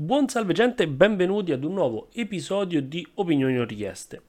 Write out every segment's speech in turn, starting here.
Buon salve gente e benvenuti ad un nuovo episodio di Opinioni richieste.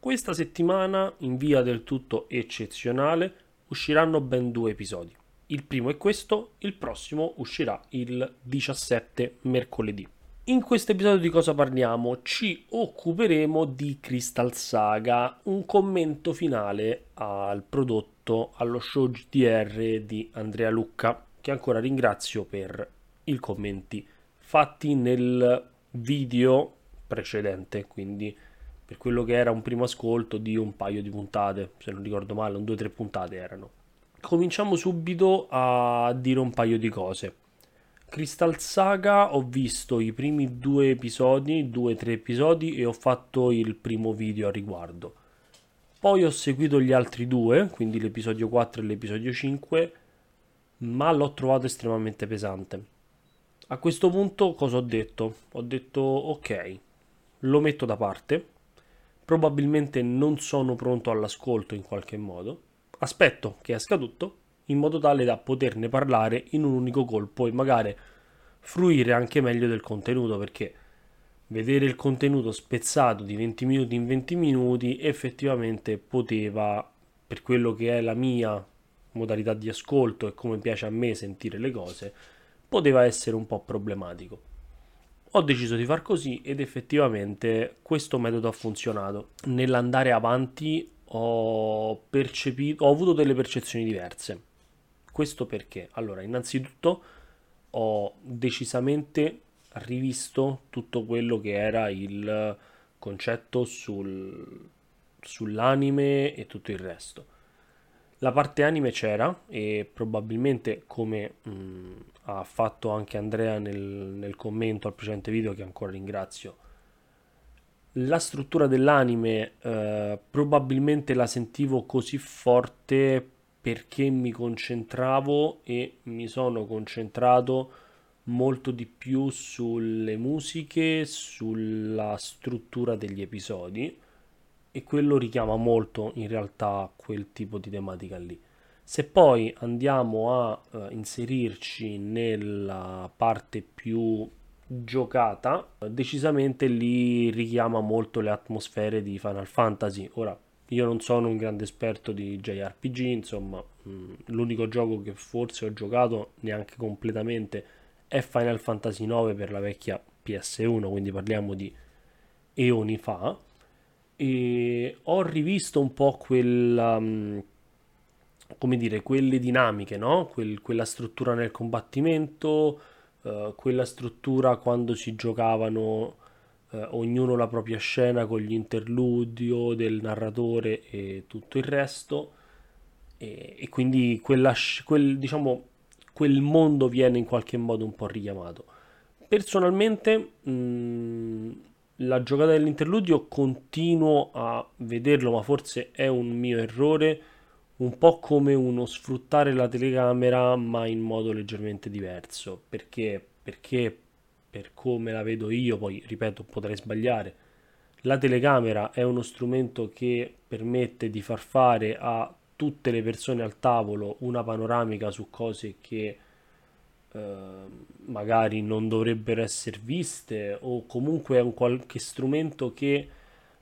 Questa settimana, in via del tutto eccezionale, usciranno ben due episodi. Il primo è questo, il prossimo uscirà il 17 mercoledì. In questo episodio di cosa parliamo? Ci occuperemo di Crystal Saga, un commento finale al prodotto, allo show GTR di Andrea Lucca, che ancora ringrazio per i commenti fatti nel video precedente, quindi per quello che era un primo ascolto di un paio di puntate, se non ricordo male, un due o tre puntate erano. Cominciamo subito a dire un paio di cose. Crystal Saga ho visto i primi due episodi, due o tre episodi e ho fatto il primo video a riguardo. Poi ho seguito gli altri due, quindi l'episodio 4 e l'episodio 5, ma l'ho trovato estremamente pesante. A questo punto cosa ho detto? Ho detto ok, lo metto da parte, probabilmente non sono pronto all'ascolto in qualche modo, aspetto che esca tutto in modo tale da poterne parlare in un unico colpo e magari fruire anche meglio del contenuto perché vedere il contenuto spezzato di 20 minuti in 20 minuti effettivamente poteva per quello che è la mia modalità di ascolto e come piace a me sentire le cose poteva essere un po' problematico ho deciso di far così ed effettivamente questo metodo ha funzionato nell'andare avanti ho percepito ho avuto delle percezioni diverse questo perché? Allora, innanzitutto ho decisamente rivisto tutto quello che era il concetto sul, sull'anime e tutto il resto. La parte anime c'era e probabilmente come mh, ha fatto anche Andrea nel, nel commento al precedente video che ancora ringrazio, la struttura dell'anime eh, probabilmente la sentivo così forte perché mi concentravo e mi sono concentrato molto di più sulle musiche, sulla struttura degli episodi e quello richiama molto in realtà quel tipo di tematica lì. Se poi andiamo a uh, inserirci nella parte più giocata, decisamente lì richiama molto le atmosfere di Final Fantasy. Ora, io non sono un grande esperto di JRPG, insomma, mh, mm, l'unico gioco che forse ho giocato neanche completamente è Final Fantasy IX per la vecchia PS1, quindi parliamo di eoni fa. E ho rivisto un po' quella, um, come dire, quelle dinamiche, no? Quel, quella struttura nel combattimento, uh, quella struttura quando si giocavano eh, ognuno la propria scena con gli interludio del narratore e tutto il resto e, e quindi quella, quel, diciamo, quel mondo viene in qualche modo un po' richiamato. Personalmente mh, mm, la giocata dell'interludio continuo a vederlo, ma forse è un mio errore, un po' come uno sfruttare la telecamera ma in modo leggermente diverso, perché? Perché? Per come la vedo io, poi ripeto, potrei sbagliare. La telecamera è uno strumento che permette di far fare a tutte le persone al tavolo una panoramica su cose che magari non dovrebbero essere viste o comunque è un qualche strumento che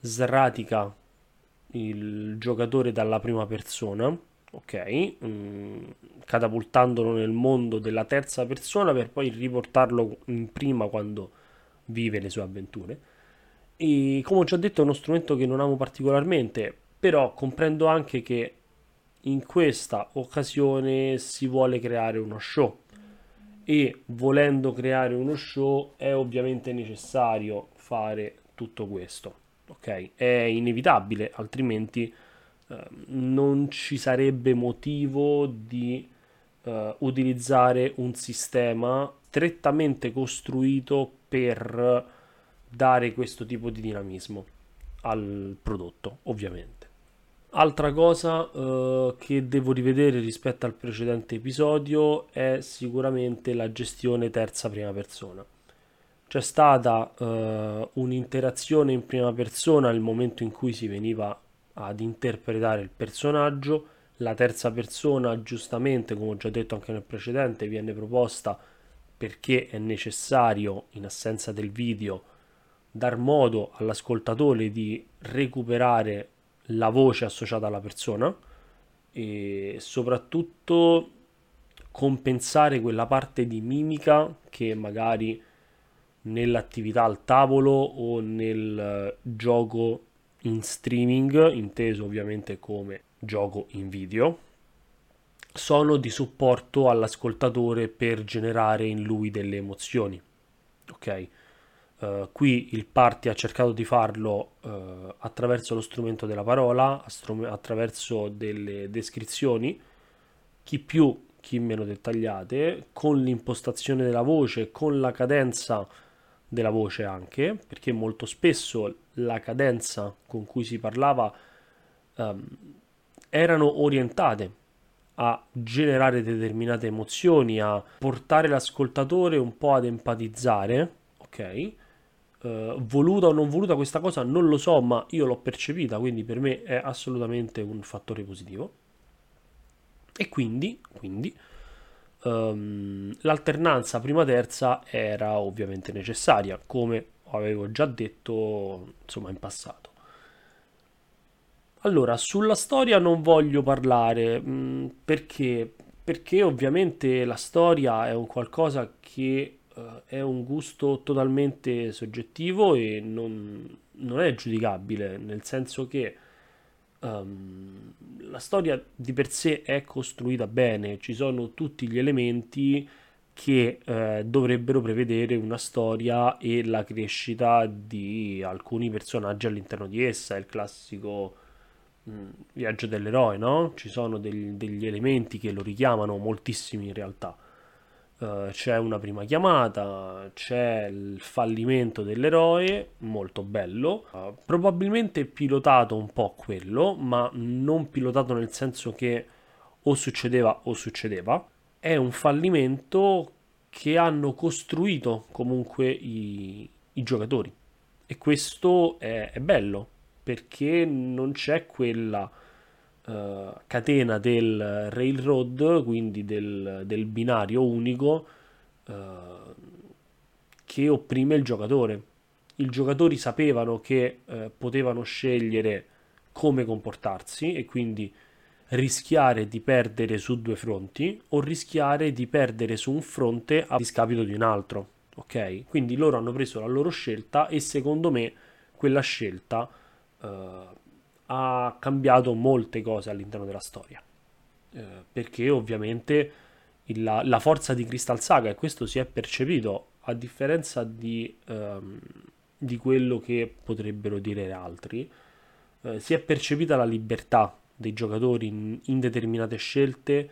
sratica il giocatore dalla prima persona ok, mm, catapultandolo nel mondo della terza persona per poi riportarlo in prima quando vive le sue avventure. E come ho già detto è uno strumento che non amo particolarmente, però comprendo anche che in questa occasione si vuole creare uno show e volendo creare uno show è ovviamente necessario fare tutto questo, ok? È inevitabile, altrimenti Ehm, non ci sarebbe motivo di uh, utilizzare un sistema strettamente costruito per dare questo tipo di dinamismo al prodotto, ovviamente. Altra cosa uh, che devo rivedere rispetto al precedente episodio è sicuramente la gestione terza prima persona. C'è stata uh, un'interazione in prima persona nel momento in cui si veniva ad interpretare il personaggio. La terza persona, giustamente, come ho già detto anche nel precedente, viene proposta perché è necessario, in assenza del video, dar modo all'ascoltatore di recuperare la voce associata alla persona e soprattutto compensare quella parte di mimica che magari nell'attività al tavolo o nel gioco in streaming, inteso ovviamente come gioco in video, sono di supporto all'ascoltatore per generare in lui delle emozioni. Ok? Uh, qui il party ha cercato di farlo uh, attraverso lo strumento della parola, strum- attraverso delle descrizioni, chi più, chi meno dettagliate, con l'impostazione della voce, con la cadenza della voce anche, perché molto spesso la cadenza con cui si parlava um, erano orientate a generare determinate emozioni, a portare l'ascoltatore un po' ad empatizzare, ok? Uh, voluta o non voluta questa cosa non lo so, ma io l'ho percepita, quindi per me è assolutamente un fattore positivo. E quindi, quindi um, l'alternanza prima-terza era ovviamente necessaria, come avevo già detto insomma in passato. Allora, sulla storia non voglio parlare mh, mm, perché, perché ovviamente la storia è un qualcosa che uh, è un gusto totalmente soggettivo e non, non è giudicabile, nel senso che um, la storia di per sé è costruita bene, ci sono tutti gli elementi che eh, dovrebbero prevedere una storia e la crescita di alcuni personaggi all'interno di essa, il classico mh, viaggio dell'eroe, no? Ci sono degli, degli elementi che lo richiamano moltissimi in realtà. Uh, c'è una prima chiamata, c'è il fallimento dell'eroe, molto bello, uh, probabilmente pilotato un po' quello, ma non pilotato nel senso che o succedeva o succedeva, è un fallimento che hanno costruito comunque i, i giocatori. E questo è, è, bello perché non c'è quella uh, catena del railroad, quindi del, del binario unico uh, che opprime il giocatore. I giocatori sapevano che uh, potevano scegliere come comportarsi e quindi rischiare di perdere su due fronti o rischiare di perdere su un fronte a discapito di un altro. Ok? Quindi loro hanno preso la loro scelta e secondo me quella scelta uh, ha cambiato molte cose all'interno della storia. Uh, perché ovviamente il, la, la, forza di Crystal Saga, e questo si è percepito a differenza di, um, di quello che potrebbero dire altri, uh, si è percepita la libertà dei giocatori in, in determinate scelte,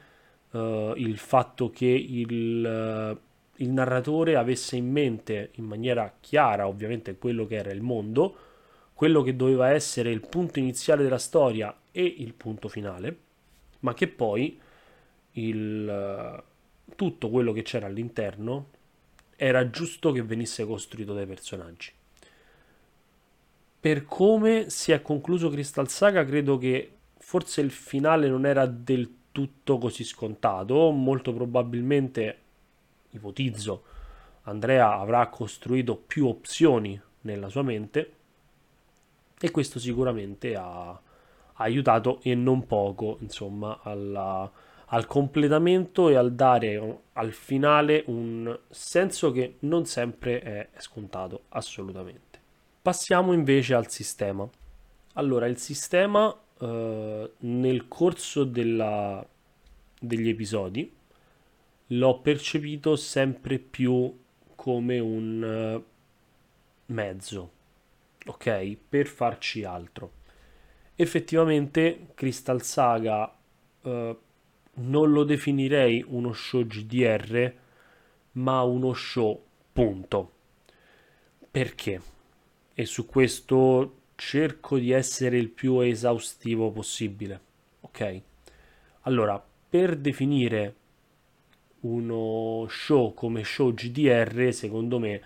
uh, il fatto che il, il, narratore avesse in mente in maniera chiara ovviamente quello che era il mondo, quello che doveva essere il punto iniziale della storia e il punto finale, ma che poi il, uh, tutto quello che c'era all'interno era giusto che venisse costruito dai personaggi. Per come si è concluso Crystal Saga, credo che forse il finale non era del tutto così scontato, molto probabilmente, ipotizzo, Andrea avrà costruito più opzioni nella sua mente e questo sicuramente ha, ha aiutato e non poco, insomma, alla, al completamento e al dare al finale un senso che non sempre è scontato, assolutamente. Passiamo invece al sistema. Allora, il sistema uh, nel corso della, degli episodi l'ho percepito sempre più come un uh, mezzo, ok? Per farci altro. Effettivamente Crystal Saga uh, non lo definirei uno show GDR, ma uno show punto. Perché? E su questo cerco di essere il più esaustivo possibile. Ok? Allora, per definire uno show come show GDR, secondo me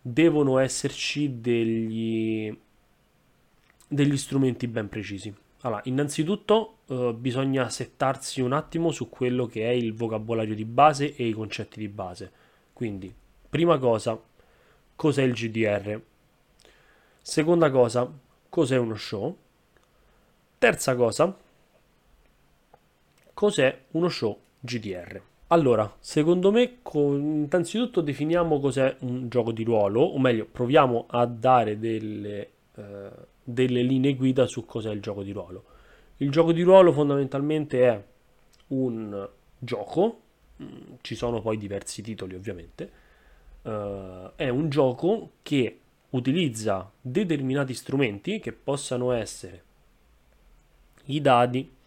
devono esserci degli, degli strumenti ben precisi. Allora, innanzitutto eh, bisogna settarsi un attimo su quello che è il vocabolario di base e i concetti di base. Quindi, prima cosa, cos'è il GDR? Seconda cosa, cos'è uno show? Terza cosa, cos'è uno show GDR? Allora, secondo me, innanzitutto definiamo cos'è un gioco di ruolo, o meglio, proviamo a dare delle, eh, delle linee guida su cos'è il gioco di ruolo. Il gioco di ruolo fondamentalmente è un gioco, mm, ci sono poi diversi titoli ovviamente, uh, è un gioco che utilizza determinati strumenti che possano essere i dadi,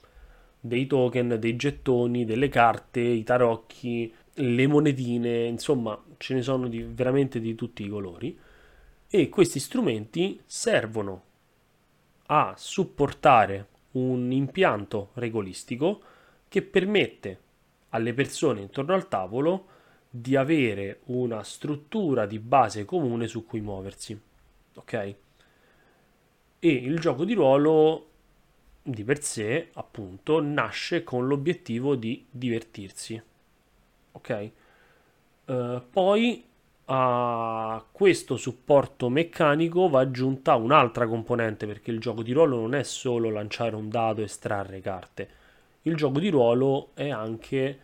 dei token, dei gettoni, delle carte, i tarocchi, le monetine, insomma ce ne sono di, veramente di tutti i colori e questi strumenti servono a supportare un impianto regolistico che permette alle persone intorno al tavolo di avere una struttura di base comune su cui muoversi. Ok? E il gioco di ruolo di per sé, appunto, nasce con l'obiettivo di divertirsi. Ok? Uh, poi a questo supporto meccanico va aggiunta un'altra componente perché il gioco di ruolo non è solo lanciare un dado e estrarre carte. Il gioco di ruolo è anche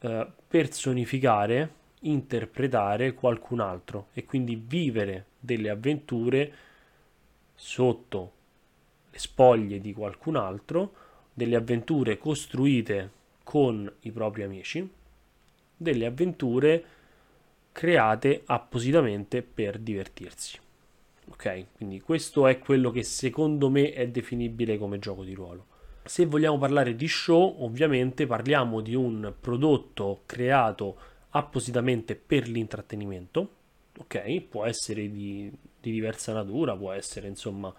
uh, personificare, interpretare qualcun altro e quindi vivere delle avventure sotto le spoglie di qualcun altro, delle avventure costruite con i propri amici, delle avventure create appositamente per divertirsi. Ok, quindi questo è quello che secondo me è definibile come gioco di ruolo. Se vogliamo parlare di show, ovviamente parliamo di un prodotto creato appositamente per l'intrattenimento. Ok, può essere di, di diversa natura, può essere insomma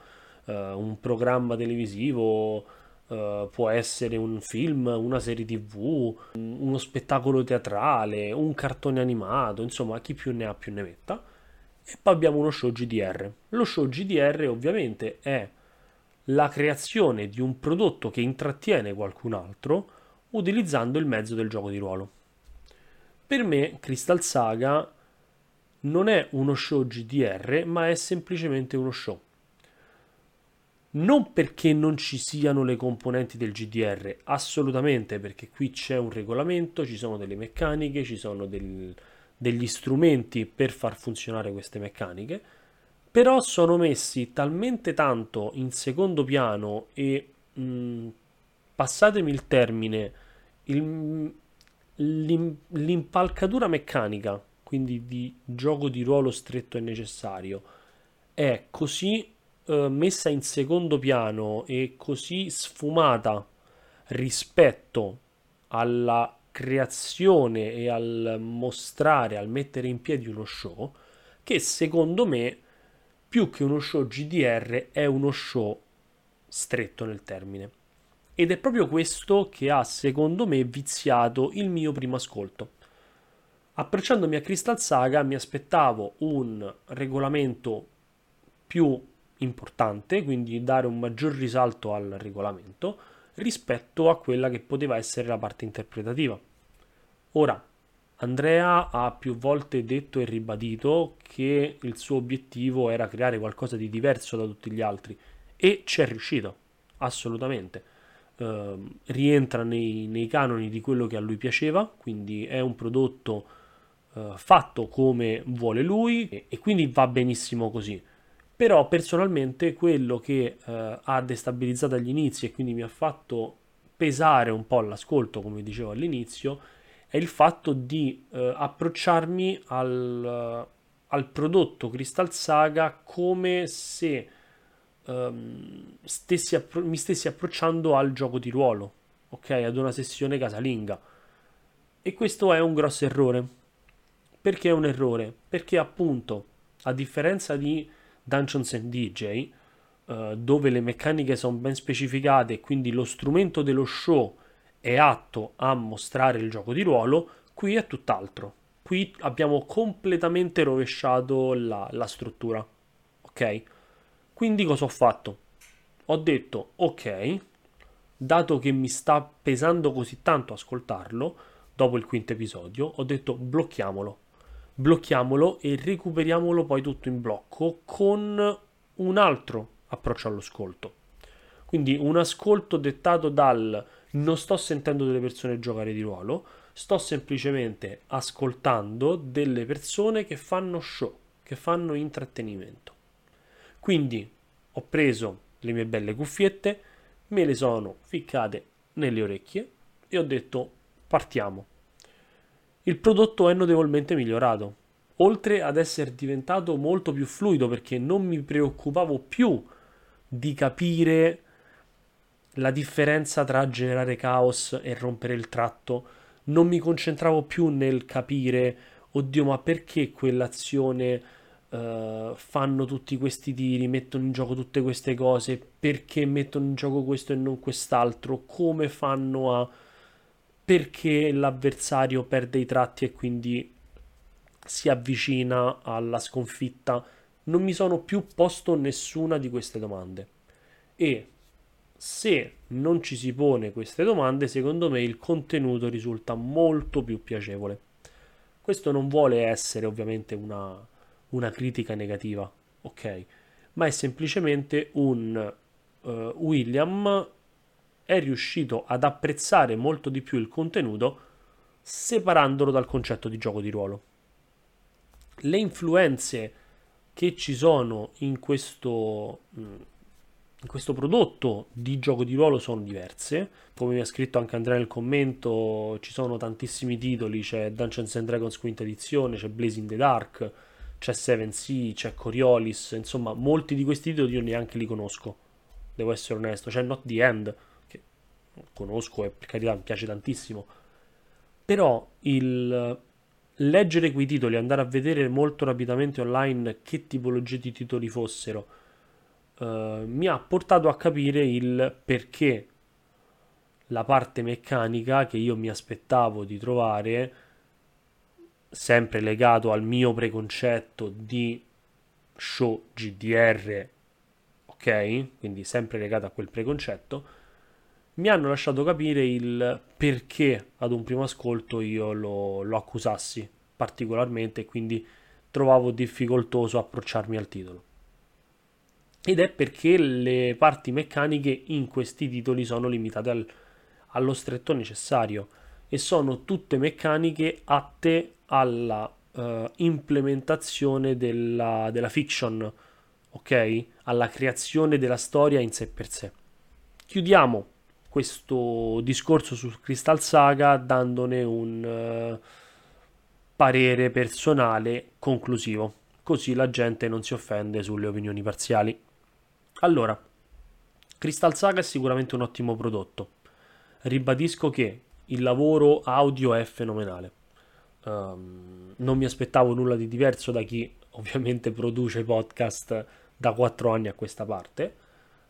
un programma televisivo, uh, può essere un film, una serie tv, uno spettacolo teatrale, un cartone animato, insomma chi più ne ha più ne metta. E poi abbiamo uno show GDR. Lo show GDR ovviamente è la creazione di un prodotto che intrattiene qualcun altro utilizzando il mezzo del gioco di ruolo. Per me Crystal Saga non è uno show GDR, ma è semplicemente uno show non perché non ci siano le componenti del GDR, assolutamente perché qui c'è un regolamento, ci sono delle meccaniche, ci sono del, degli strumenti per far funzionare queste meccaniche, però sono messi talmente tanto in secondo piano e mh, mm, passatemi il termine, il, l'impalcatura meccanica, quindi di gioco di ruolo stretto e necessario, è così eh, messa in secondo piano e così sfumata rispetto alla creazione e al mostrare, al mettere in piedi uno show, che secondo me più che uno show GDR è uno show stretto nel termine. Ed è proprio questo che ha, secondo me, viziato il mio primo ascolto. Approcciandomi a Crystal Saga mi aspettavo un regolamento più importante, quindi dare un maggior risalto al regolamento rispetto a quella che poteva essere la parte interpretativa. Ora, Andrea ha più volte detto e ribadito che il suo obiettivo era creare qualcosa di diverso da tutti gli altri e ci è riuscito, assolutamente. Uh, rientra nei, nei, canoni di quello che a lui piaceva, quindi è un prodotto uh, fatto come vuole lui e, e quindi va benissimo così però personalmente quello che eh, ha destabilizzato agli inizi e quindi mi ha fatto pesare un po' l'ascolto, come dicevo all'inizio, è il fatto di eh, approcciarmi al, al, prodotto Crystal Saga come se ehm, stessi appro- mi stessi approcciando al gioco di ruolo, ok? Ad una sessione casalinga. E questo è un grosso errore. Perché è un errore? Perché appunto, a differenza di Dungeons and DJ, uh, dove le meccaniche sono ben specificate e quindi lo strumento dello show è atto a mostrare il gioco di ruolo, qui è tutt'altro. Qui abbiamo completamente rovesciato la, la struttura. Ok? Quindi cosa ho fatto? Ho detto ok, dato che mi sta pesando così tanto ascoltarlo, dopo il quinto episodio, ho detto blocchiamolo blocchiamolo e recuperiamolo poi tutto in blocco con un altro approccio all'ascolto. Quindi un ascolto dettato dal non sto sentendo delle persone giocare di ruolo, sto semplicemente ascoltando delle persone che fanno show, che fanno intrattenimento. Quindi ho preso le mie belle cuffiette, me le sono ficcate nelle orecchie e ho detto partiamo. Il prodotto è notevolmente migliorato, oltre ad essere diventato molto più fluido perché non mi preoccupavo più di capire la differenza tra generare caos e rompere il tratto, non mi concentravo più nel capire, oddio, ma perché quell'azione uh, fanno tutti questi tiri, mettono in gioco tutte queste cose, perché mettono in gioco questo e non quest'altro, come fanno a... perché l'avversario perde i tratti e quindi si avvicina alla sconfitta. Non mi sono più posto nessuna di queste domande. E se non ci si pone queste domande, secondo me il contenuto risulta molto più piacevole. Questo non vuole essere ovviamente una, una critica negativa, ok? Ma è semplicemente un uh, William è riuscito ad apprezzare molto di più il contenuto separandolo dal concetto di gioco di ruolo. Le influenze che ci sono in questo, mm, in questo prodotto di gioco di ruolo sono diverse. Come mi ha scritto anche Andrea nel commento, ci sono tantissimi titoli, c'è Dungeons and Dragons quinta edizione, c'è Blazing the Dark, c'è Seven Sea, c'è Coriolis, insomma, molti di questi titoli io neanche li conosco. Devo essere onesto, c'è Not the End, conosco e per carità mi piace tantissimo. Però il leggere quei titoli, andare a vedere molto rapidamente online che tipologie di titoli fossero, eh, mi ha portato a capire il perché la parte meccanica che io mi aspettavo di trovare, sempre legato al mio preconcetto di show GDR, ok? Quindi sempre legato a quel preconcetto, mi hanno lasciato capire il perché ad un primo ascolto io lo, lo accusassi particolarmente e quindi trovavo difficoltoso approcciarmi al titolo ed è perché le parti meccaniche in questi titoli sono limitate al, allo stretto necessario e sono tutte meccaniche atte alla uh, implementazione della, della fiction, ok? Alla creazione della storia in sé per sé. Chiudiamo questo discorso su Crystal Saga dandone un uh, parere personale conclusivo, così la gente non si offende sulle opinioni parziali. Allora, Crystal Saga è sicuramente un ottimo prodotto. Ribadisco che il lavoro audio è fenomenale. Um, non mi aspettavo nulla di diverso da chi ovviamente produce podcast da 4 anni a questa parte.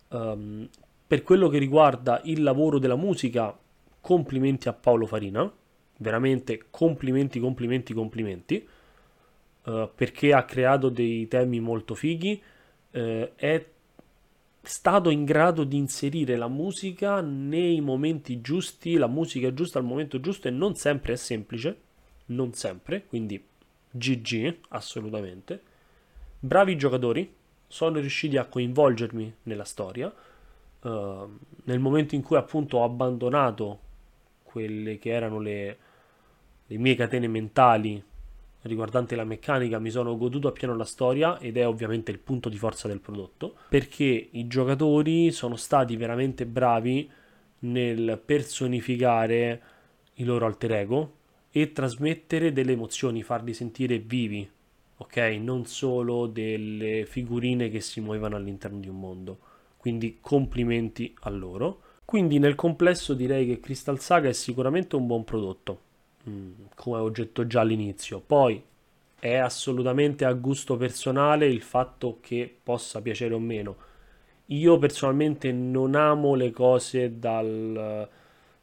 Um, per quello che riguarda il lavoro della musica, complimenti a Paolo Farina, veramente complimenti, complimenti, complimenti, uh, perché ha creato dei temi molto fighi, uh, è stato in grado di inserire la musica nei momenti giusti, la musica giusta al momento giusto e non sempre è semplice, non sempre, quindi GG assolutamente. Bravi giocatori, sono riusciti a coinvolgermi nella storia. Uh, nel momento in cui appunto ho abbandonato quelle che erano le, le mie catene mentali riguardante la meccanica mi sono goduto appieno la storia ed è ovviamente il punto di forza del prodotto perché i giocatori sono stati veramente bravi nel personificare il loro alter ego e trasmettere delle emozioni, farli sentire vivi, ok? Non solo delle figurine che si muovono all'interno di un mondo. Quindi complimenti a loro. Quindi nel complesso direi che Crystal Saga è sicuramente un buon prodotto Mm, come ho detto già all'inizio. Poi è assolutamente a gusto personale il fatto che possa piacere o meno. Io personalmente non amo le cose dal,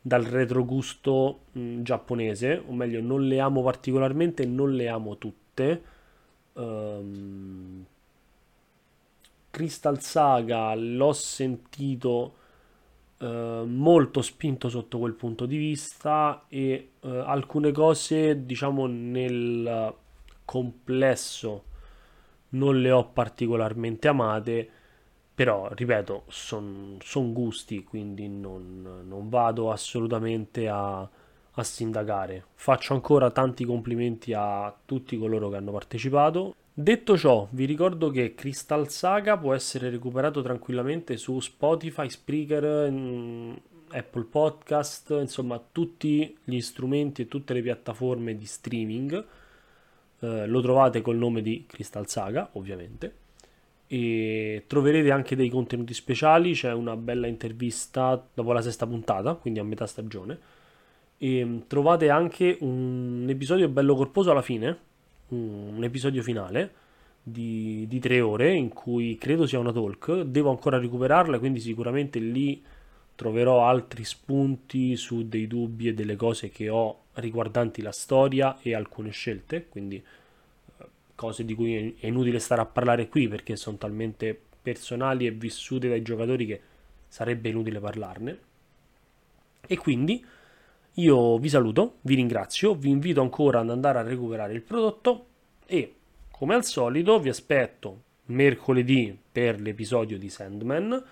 dal retrogusto mm, giapponese, o meglio, non le amo particolarmente, non le amo tutte. Um, Crystal Saga l'ho sentito eh, molto spinto sotto quel punto di vista e eh, alcune cose diciamo nel complesso non le ho particolarmente amate, però ripeto, sono son gusti, quindi non, non vado assolutamente a, a sindacare. Faccio ancora tanti complimenti a tutti coloro che hanno partecipato. Detto ciò, vi ricordo che Crystal Saga può essere recuperato tranquillamente su Spotify, Spreaker, mm, Apple Podcast, insomma tutti gli strumenti e tutte le piattaforme di streaming. Eh, lo trovate col nome di Crystal Saga, ovviamente. E troverete anche dei contenuti speciali, c'è una bella intervista dopo la sesta puntata, quindi a metà stagione. E mm, trovate anche un episodio bello corposo alla fine, un episodio finale di, di tre ore in cui credo sia una talk. Devo ancora recuperarla, quindi sicuramente lì troverò altri spunti su dei dubbi e delle cose che ho riguardanti la storia e alcune scelte, quindi eh, cose di cui è inutile stare a parlare qui perché sono talmente personali e vissute dai giocatori che sarebbe inutile parlarne. E quindi io vi saluto, vi ringrazio, vi invito ancora ad andare a recuperare il prodotto e come al solito vi aspetto mercoledì per l'episodio di Sandman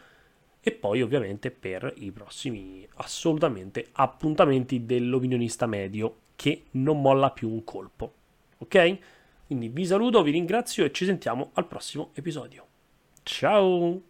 e poi ovviamente per i prossimi assolutamente appuntamenti dell'opinionista medio che non molla più un colpo. Ok? Quindi vi saluto, vi ringrazio e ci sentiamo al prossimo episodio. Ciao!